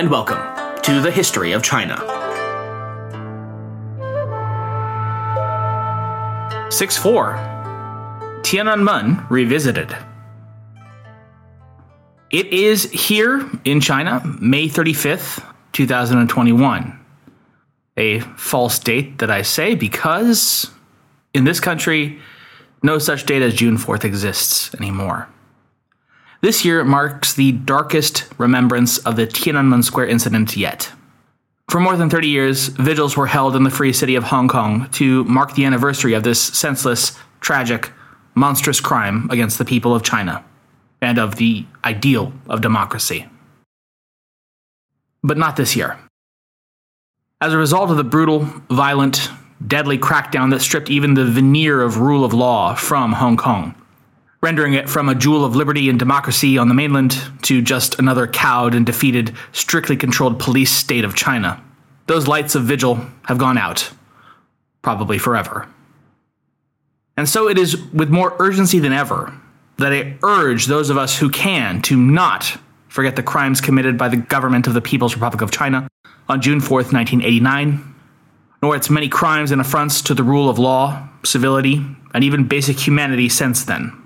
and welcome to the History of China. 6 4 Tiananmen Revisited. It is here in China, May 35th, 2021. A false date that I say because in this country, no such date as June 4th exists anymore. This year marks the darkest remembrance of the Tiananmen Square incident yet. For more than 30 years, vigils were held in the free city of Hong Kong to mark the anniversary of this senseless, tragic, monstrous crime against the people of China and of the ideal of democracy. But not this year. As a result of the brutal, violent, deadly crackdown that stripped even the veneer of rule of law from Hong Kong, rendering it from a jewel of liberty and democracy on the mainland to just another cowed and defeated, strictly controlled police state of China. Those lights of vigil have gone out, probably forever. And so it is with more urgency than ever that I urge those of us who can to not forget the crimes committed by the government of the People's Republic of China on June 4th, 1989, nor its many crimes and affronts to the rule of law, civility, and even basic humanity since then.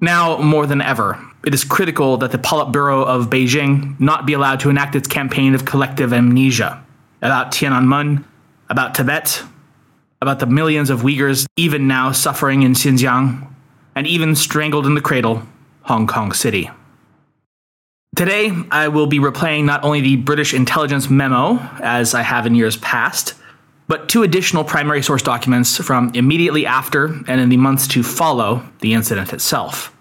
Now, more than ever, it is critical that the Politburo of Beijing not be allowed to enact its campaign of collective amnesia about Tiananmen, about Tibet, about the millions of Uyghurs even now suffering in Xinjiang, and even strangled in the cradle, Hong Kong City. Today, I will be replaying not only the British intelligence memo, as I have in years past, but two additional primary source documents from immediately after and in the months to follow the incident itself.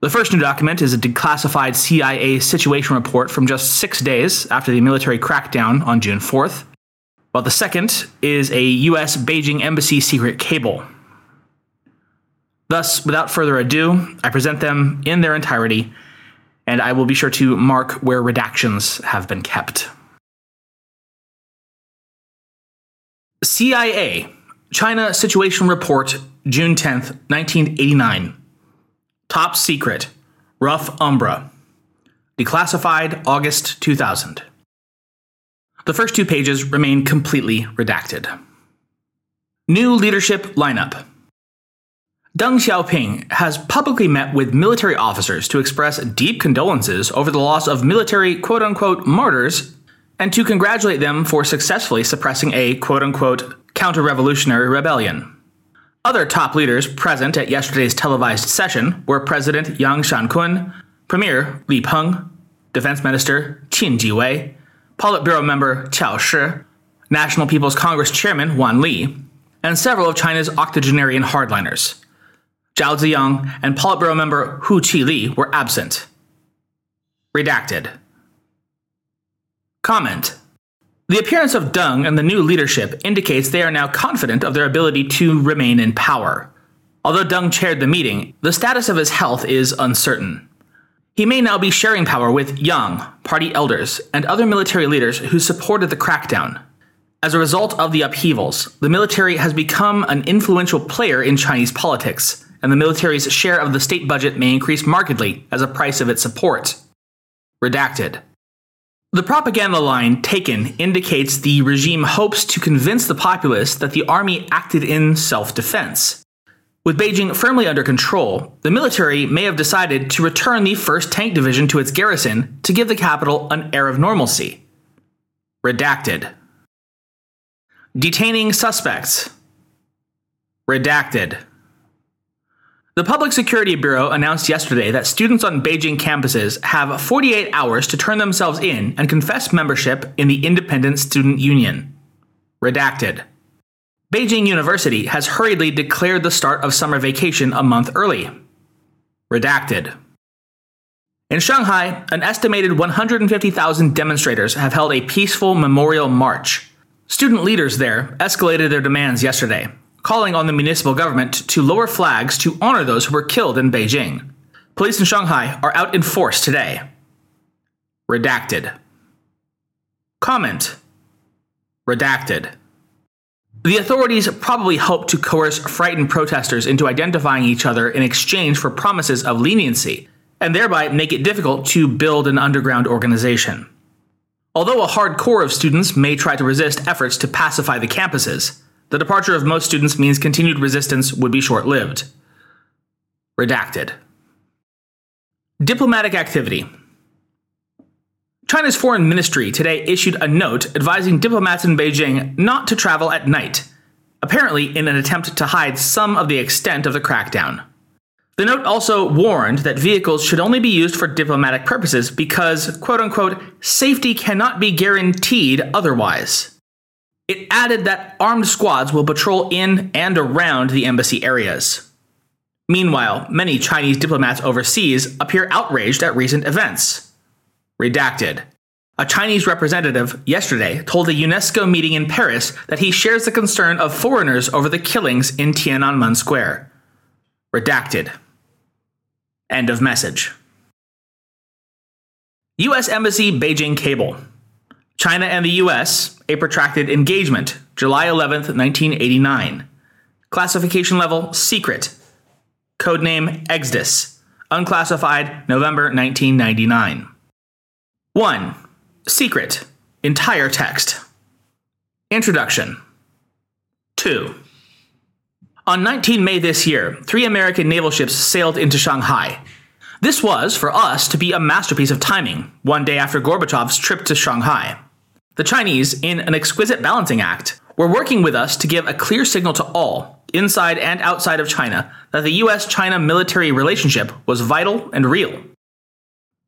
The first new document is a declassified CIA situation report from just six days after the military crackdown on June 4th, while the second is a US Beijing embassy secret cable. Thus, without further ado, I present them in their entirety, and I will be sure to mark where redactions have been kept. CIA China Situation Report, June 10th, 1989. Top Secret, Ruff Umbra. Declassified August 2000. The first two pages remain completely redacted. New leadership lineup. Deng Xiaoping has publicly met with military officers to express deep condolences over the loss of military quote unquote martyrs and to congratulate them for successfully suppressing a quote unquote counter revolutionary rebellion. Other top leaders present at yesterday's televised session were President Yang Shangkun, Premier Li Peng, Defense Minister Qin Jiwei, Politburo member Qiao Shi, National People's Congress Chairman Wan Li, and several of China's octogenarian hardliners. Zhao Ziyang and Politburo member Hu Qili were absent. Redacted. Comment. The appearance of Deng and the new leadership indicates they are now confident of their ability to remain in power. Although Deng chaired the meeting, the status of his health is uncertain. He may now be sharing power with Yang, party elders, and other military leaders who supported the crackdown. As a result of the upheavals, the military has become an influential player in Chinese politics, and the military's share of the state budget may increase markedly as a price of its support. Redacted. The propaganda line taken indicates the regime hopes to convince the populace that the army acted in self defense. With Beijing firmly under control, the military may have decided to return the 1st Tank Division to its garrison to give the capital an air of normalcy. Redacted. Detaining suspects. Redacted. The Public Security Bureau announced yesterday that students on Beijing campuses have 48 hours to turn themselves in and confess membership in the Independent Student Union. Redacted. Beijing University has hurriedly declared the start of summer vacation a month early. Redacted. In Shanghai, an estimated 150,000 demonstrators have held a peaceful memorial march. Student leaders there escalated their demands yesterday, calling on the municipal government to lower flags to honor those who were killed in Beijing. Police in Shanghai are out in force today. Redacted. Comment. Redacted. The authorities probably hope to coerce frightened protesters into identifying each other in exchange for promises of leniency, and thereby make it difficult to build an underground organization. Although a hard core of students may try to resist efforts to pacify the campuses, the departure of most students means continued resistance would be short lived. Redacted. Diplomatic activity. China's foreign ministry today issued a note advising diplomats in Beijing not to travel at night, apparently in an attempt to hide some of the extent of the crackdown. The note also warned that vehicles should only be used for diplomatic purposes because, quote unquote, safety cannot be guaranteed otherwise. It added that armed squads will patrol in and around the embassy areas. Meanwhile, many Chinese diplomats overseas appear outraged at recent events. Redacted. A Chinese representative yesterday told a UNESCO meeting in Paris that he shares the concern of foreigners over the killings in Tiananmen Square. Redacted. End of message. U.S. Embassy Beijing Cable. China and the U.S. A protracted engagement, July 11, 1989. Classification level secret. Codename Exodus. Unclassified, November 1999. 1. Secret. Entire text. Introduction. 2. On 19 May this year, three American naval ships sailed into Shanghai. This was, for us, to be a masterpiece of timing, one day after Gorbachev's trip to Shanghai. The Chinese, in an exquisite balancing act, were working with us to give a clear signal to all, inside and outside of China, that the US China military relationship was vital and real.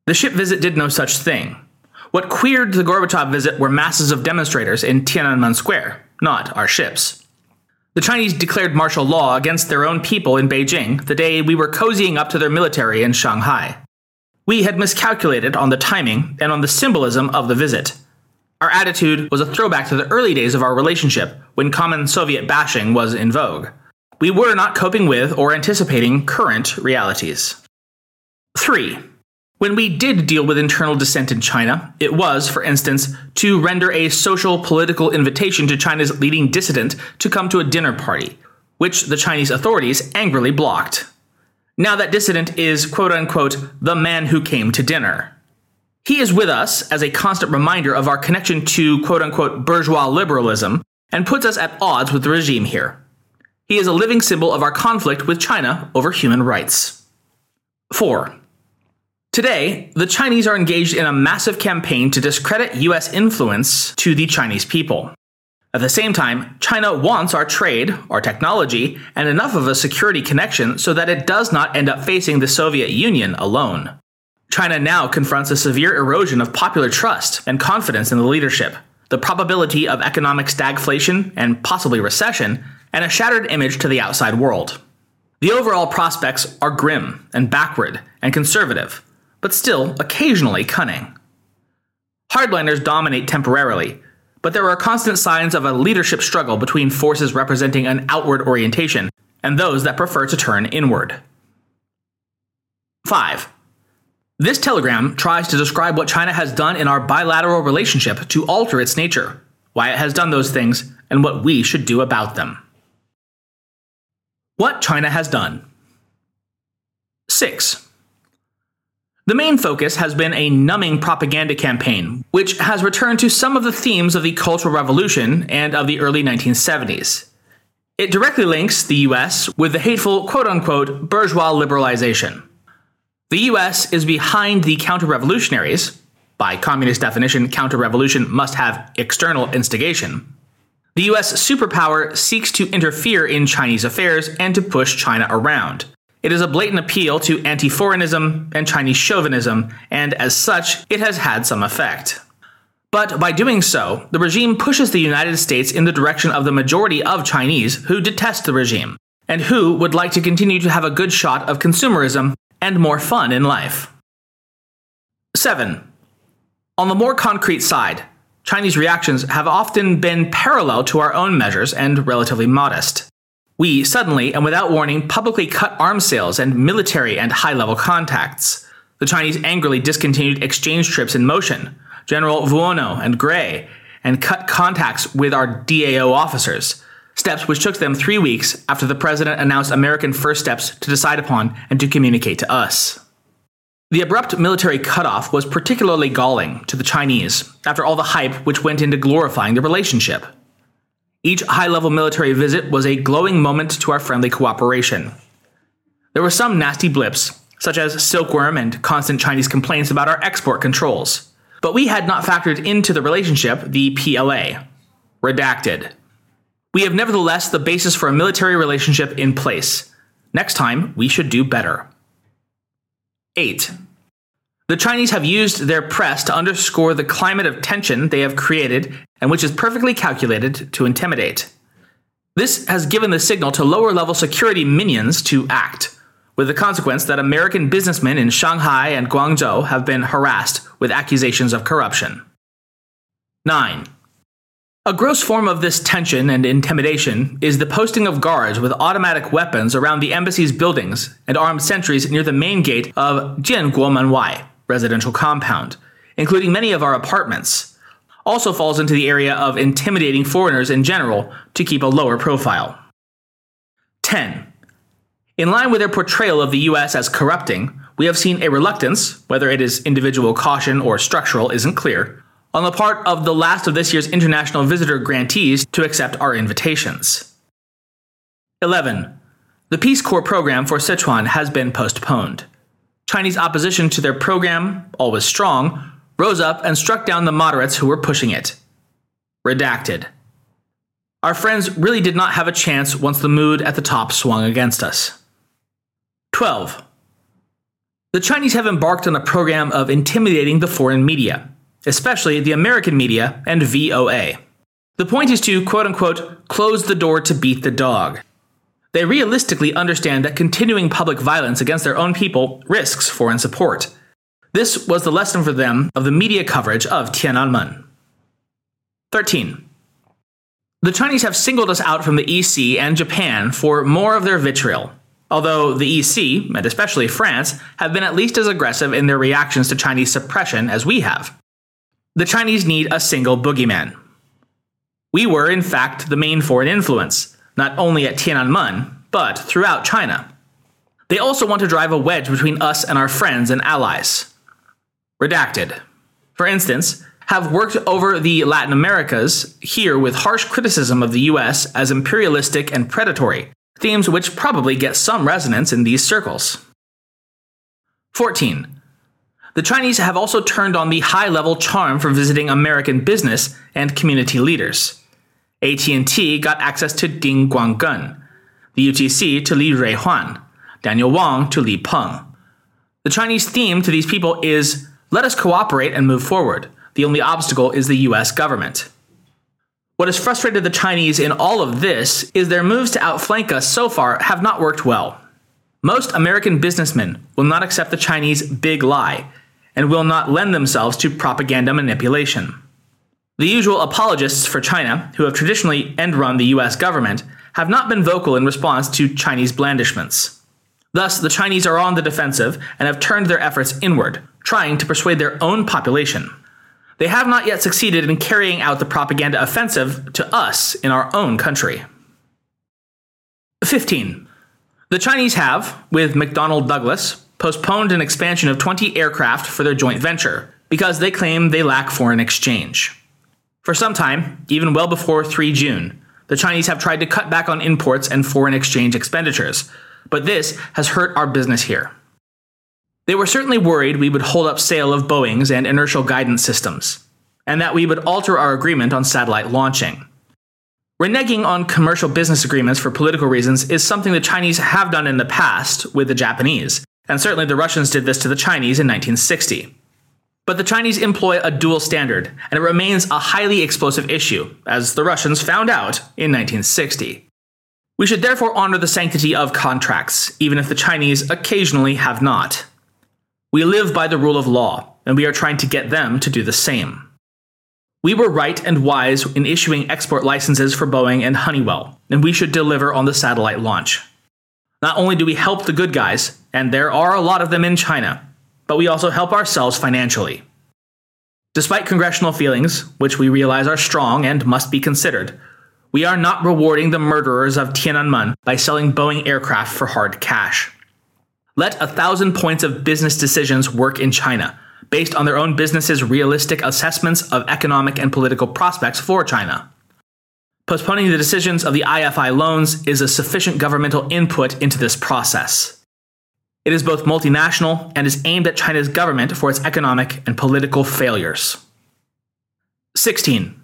The ship visit did no such thing. What queered the Gorbachev visit were masses of demonstrators in Tiananmen Square, not our ships. The Chinese declared martial law against their own people in Beijing the day we were cozying up to their military in Shanghai. We had miscalculated on the timing and on the symbolism of the visit. Our attitude was a throwback to the early days of our relationship when common Soviet bashing was in vogue. We were not coping with or anticipating current realities. 3. When we did deal with internal dissent in China, it was, for instance, to render a social political invitation to China's leading dissident to come to a dinner party, which the Chinese authorities angrily blocked. Now that dissident is, quote unquote, the man who came to dinner. He is with us as a constant reminder of our connection to, quote unquote, bourgeois liberalism and puts us at odds with the regime here. He is a living symbol of our conflict with China over human rights. 4. Today, the Chinese are engaged in a massive campaign to discredit US influence to the Chinese people. At the same time, China wants our trade, our technology, and enough of a security connection so that it does not end up facing the Soviet Union alone. China now confronts a severe erosion of popular trust and confidence in the leadership, the probability of economic stagflation and possibly recession, and a shattered image to the outside world. The overall prospects are grim and backward and conservative, but still occasionally cunning. Hardliners dominate temporarily, but there are constant signs of a leadership struggle between forces representing an outward orientation and those that prefer to turn inward. 5. This telegram tries to describe what China has done in our bilateral relationship to alter its nature, why it has done those things, and what we should do about them. What China has done. 6. The main focus has been a numbing propaganda campaign, which has returned to some of the themes of the Cultural Revolution and of the early 1970s. It directly links the US with the hateful quote unquote bourgeois liberalization. The US is behind the counter revolutionaries. By communist definition, counter revolution must have external instigation. The US superpower seeks to interfere in Chinese affairs and to push China around. It is a blatant appeal to anti foreignism and Chinese chauvinism, and as such, it has had some effect. But by doing so, the regime pushes the United States in the direction of the majority of Chinese who detest the regime, and who would like to continue to have a good shot of consumerism and more fun in life. 7. On the more concrete side, Chinese reactions have often been parallel to our own measures and relatively modest. We suddenly and without warning publicly cut arms sales and military and high level contacts. The Chinese angrily discontinued exchange trips in motion, General Vuono and Gray, and cut contacts with our DAO officers, steps which took them three weeks after the president announced American first steps to decide upon and to communicate to us. The abrupt military cutoff was particularly galling to the Chinese after all the hype which went into glorifying the relationship. Each high level military visit was a glowing moment to our friendly cooperation. There were some nasty blips, such as silkworm and constant Chinese complaints about our export controls. But we had not factored into the relationship the PLA. Redacted. We have nevertheless the basis for a military relationship in place. Next time, we should do better. 8. The Chinese have used their press to underscore the climate of tension they have created and which is perfectly calculated to intimidate. This has given the signal to lower level security minions to act, with the consequence that American businessmen in Shanghai and Guangzhou have been harassed with accusations of corruption. 9. A gross form of this tension and intimidation is the posting of guards with automatic weapons around the embassy's buildings and armed sentries near the main gate of Jianguomenwai residential compound, including many of our apartments. Also falls into the area of intimidating foreigners in general to keep a lower profile. 10. In line with their portrayal of the US as corrupting, we have seen a reluctance, whether it is individual caution or structural isn't clear, on the part of the last of this year's international visitor grantees to accept our invitations. 11. The Peace Corps program for Sichuan has been postponed. Chinese opposition to their program, always strong, rose up and struck down the moderates who were pushing it. Redacted. Our friends really did not have a chance once the mood at the top swung against us. 12. The Chinese have embarked on a program of intimidating the foreign media, especially the American media and VOA. The point is to, quote unquote, close the door to beat the dog. They realistically understand that continuing public violence against their own people risks foreign support. This was the lesson for them of the media coverage of Tiananmen. 13. The Chinese have singled us out from the EC and Japan for more of their vitriol, although the EC, and especially France, have been at least as aggressive in their reactions to Chinese suppression as we have the Chinese need a single boogeyman. We were, in fact, the main foreign influence, not only at Tiananmen, but throughout China. They also want to drive a wedge between us and our friends and allies. Redacted. For instance, have worked over the Latin Americas here with harsh criticism of the US as imperialistic and predatory, themes which probably get some resonance in these circles. 14 the Chinese have also turned on the high-level charm for visiting American business and community leaders. AT&T got access to Ding Guanggen, the UTC to Li Ruihuan, Daniel Wang to Li Peng. The Chinese theme to these people is let us cooperate and move forward. The only obstacle is the US government. What has frustrated the Chinese in all of this is their moves to outflank us so far have not worked well. Most American businessmen will not accept the Chinese big lie and will not lend themselves to propaganda manipulation. The usual apologists for China, who have traditionally end run the US government, have not been vocal in response to Chinese blandishments. Thus, the Chinese are on the defensive and have turned their efforts inward, trying to persuade their own population. They have not yet succeeded in carrying out the propaganda offensive to us in our own country. 15. The Chinese have, with McDonnell Douglas, postponed an expansion of 20 aircraft for their joint venture because they claim they lack foreign exchange. For some time, even well before 3 June, the Chinese have tried to cut back on imports and foreign exchange expenditures, but this has hurt our business here. They were certainly worried we would hold up sale of Boeings and inertial guidance systems, and that we would alter our agreement on satellite launching. Reneging on commercial business agreements for political reasons is something the Chinese have done in the past with the Japanese, and certainly the Russians did this to the Chinese in 1960. But the Chinese employ a dual standard, and it remains a highly explosive issue, as the Russians found out in 1960. We should therefore honor the sanctity of contracts, even if the Chinese occasionally have not. We live by the rule of law, and we are trying to get them to do the same. We were right and wise in issuing export licenses for Boeing and Honeywell, and we should deliver on the satellite launch. Not only do we help the good guys, and there are a lot of them in China, but we also help ourselves financially. Despite congressional feelings, which we realize are strong and must be considered, we are not rewarding the murderers of Tiananmen by selling Boeing aircraft for hard cash. Let a thousand points of business decisions work in China, based on their own businesses' realistic assessments of economic and political prospects for China. Postponing the decisions of the IFI loans is a sufficient governmental input into this process. It is both multinational and is aimed at China's government for its economic and political failures. 16.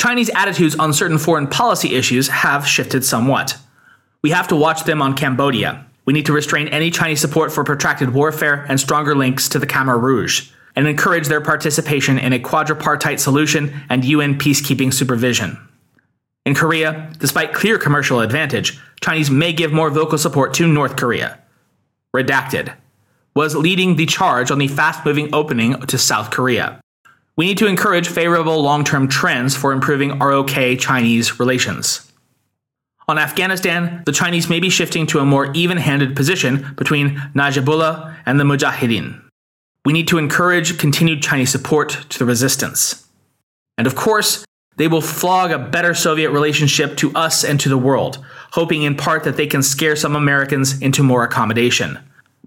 Chinese attitudes on certain foreign policy issues have shifted somewhat. We have to watch them on Cambodia. We need to restrain any Chinese support for protracted warfare and stronger links to the Khmer Rouge, and encourage their participation in a quadripartite solution and UN peacekeeping supervision. In Korea, despite clear commercial advantage, Chinese may give more vocal support to North Korea. Redacted was leading the charge on the fast moving opening to South Korea. We need to encourage favorable long term trends for improving ROK Chinese relations. On Afghanistan, the Chinese may be shifting to a more even handed position between Najibullah and the Mujahideen. We need to encourage continued Chinese support to the resistance. And of course, they will flog a better Soviet relationship to us and to the world, hoping in part that they can scare some Americans into more accommodation.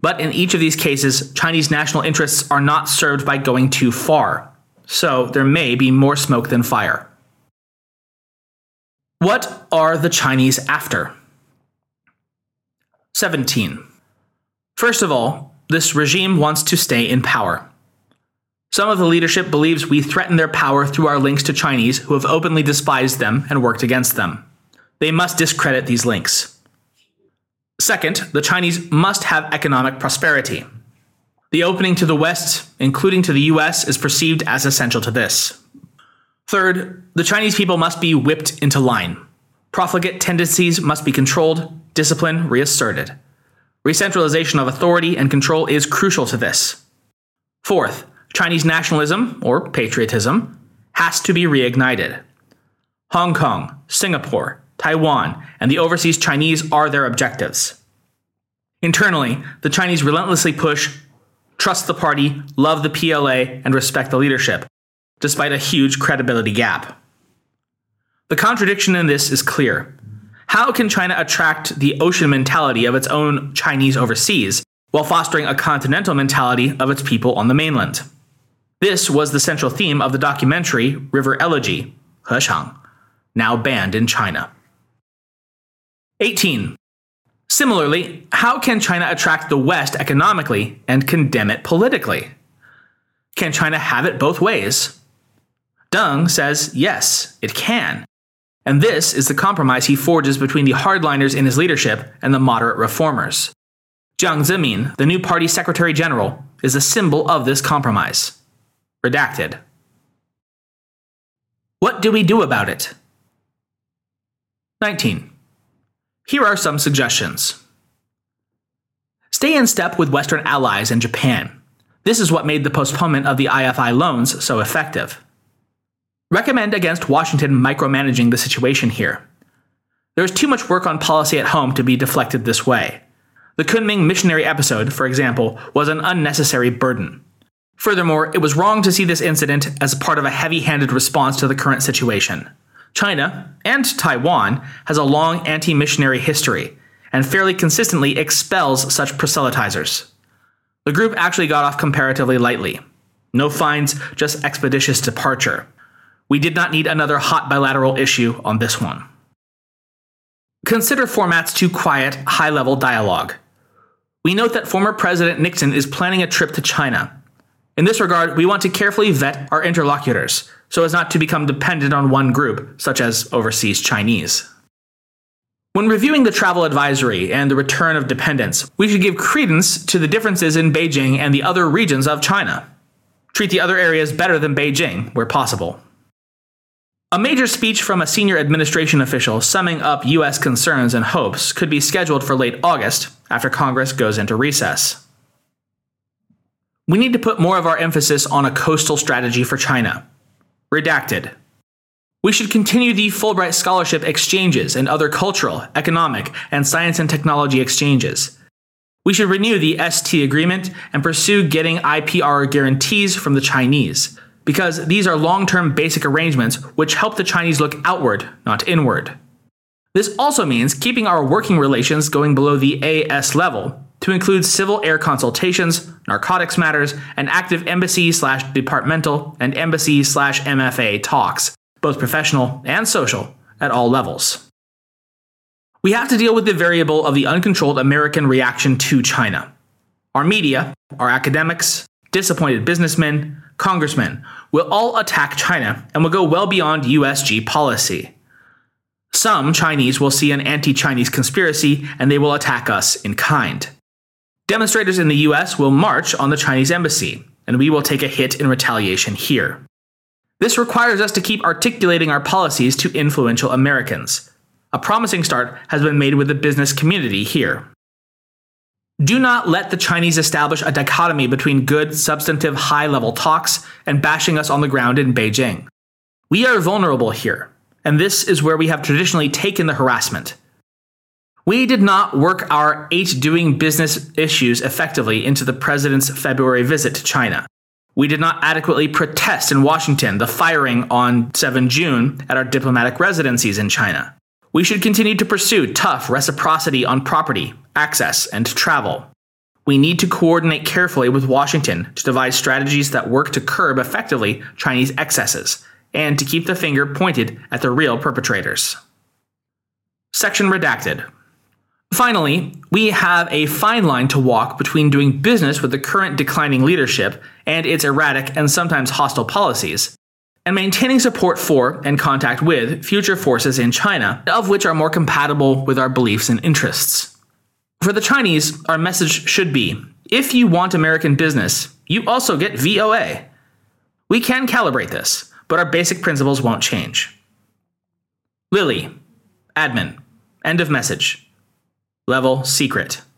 But in each of these cases, Chinese national interests are not served by going too far. So there may be more smoke than fire. What are the Chinese after? 17. First of all, this regime wants to stay in power. Some of the leadership believes we threaten their power through our links to Chinese who have openly despised them and worked against them. They must discredit these links. Second, the Chinese must have economic prosperity. The opening to the West, including to the US, is perceived as essential to this. Third, the Chinese people must be whipped into line. Profligate tendencies must be controlled, discipline reasserted. Recentralization of authority and control is crucial to this. Fourth, Chinese nationalism, or patriotism, has to be reignited. Hong Kong, Singapore, Taiwan, and the overseas Chinese are their objectives. Internally, the Chinese relentlessly push trust the party, love the PLA, and respect the leadership, despite a huge credibility gap. The contradiction in this is clear. How can China attract the ocean mentality of its own Chinese overseas while fostering a continental mentality of its people on the mainland? This was the central theme of the documentary River Elegy, Heshang, now banned in China. 18. Similarly, how can China attract the West economically and condemn it politically? Can China have it both ways? Deng says yes, it can. And this is the compromise he forges between the hardliners in his leadership and the moderate reformers. Jiang Zemin, the new party secretary general, is a symbol of this compromise. Redacted. What do we do about it? 19. Here are some suggestions. Stay in step with Western allies and Japan. This is what made the postponement of the IFI loans so effective. Recommend against Washington micromanaging the situation here. There is too much work on policy at home to be deflected this way. The Kunming missionary episode, for example, was an unnecessary burden. Furthermore, it was wrong to see this incident as part of a heavy handed response to the current situation. China, and Taiwan, has a long anti missionary history, and fairly consistently expels such proselytizers. The group actually got off comparatively lightly. No fines, just expeditious departure. We did not need another hot bilateral issue on this one. Consider formats to quiet, high level dialogue. We note that former President Nixon is planning a trip to China. In this regard, we want to carefully vet our interlocutors so as not to become dependent on one group, such as overseas Chinese. When reviewing the travel advisory and the return of dependents, we should give credence to the differences in Beijing and the other regions of China. Treat the other areas better than Beijing, where possible. A major speech from a senior administration official summing up U.S. concerns and hopes could be scheduled for late August after Congress goes into recess. We need to put more of our emphasis on a coastal strategy for China. Redacted. We should continue the Fulbright Scholarship exchanges and other cultural, economic, and science and technology exchanges. We should renew the ST agreement and pursue getting IPR guarantees from the Chinese, because these are long term basic arrangements which help the Chinese look outward, not inward. This also means keeping our working relations going below the AS level, to include civil air consultations, narcotics matters, and active embassy slash departmental and embassy slash MFA talks, both professional and social, at all levels. We have to deal with the variable of the uncontrolled American reaction to China. Our media, our academics, disappointed businessmen, congressmen will all attack China and will go well beyond USG policy. Some Chinese will see an anti Chinese conspiracy and they will attack us in kind. Demonstrators in the US will march on the Chinese embassy, and we will take a hit in retaliation here. This requires us to keep articulating our policies to influential Americans. A promising start has been made with the business community here. Do not let the Chinese establish a dichotomy between good, substantive, high level talks and bashing us on the ground in Beijing. We are vulnerable here, and this is where we have traditionally taken the harassment. We did not work our eight doing business issues effectively into the president's February visit to China. We did not adequately protest in Washington the firing on 7 June at our diplomatic residencies in China. We should continue to pursue tough reciprocity on property, access, and travel. We need to coordinate carefully with Washington to devise strategies that work to curb effectively Chinese excesses and to keep the finger pointed at the real perpetrators. Section Redacted Finally, we have a fine line to walk between doing business with the current declining leadership and its erratic and sometimes hostile policies, and maintaining support for and contact with future forces in China, of which are more compatible with our beliefs and interests. For the Chinese, our message should be if you want American business, you also get VOA. We can calibrate this, but our basic principles won't change. Lilley, admin, end of message. Level secret.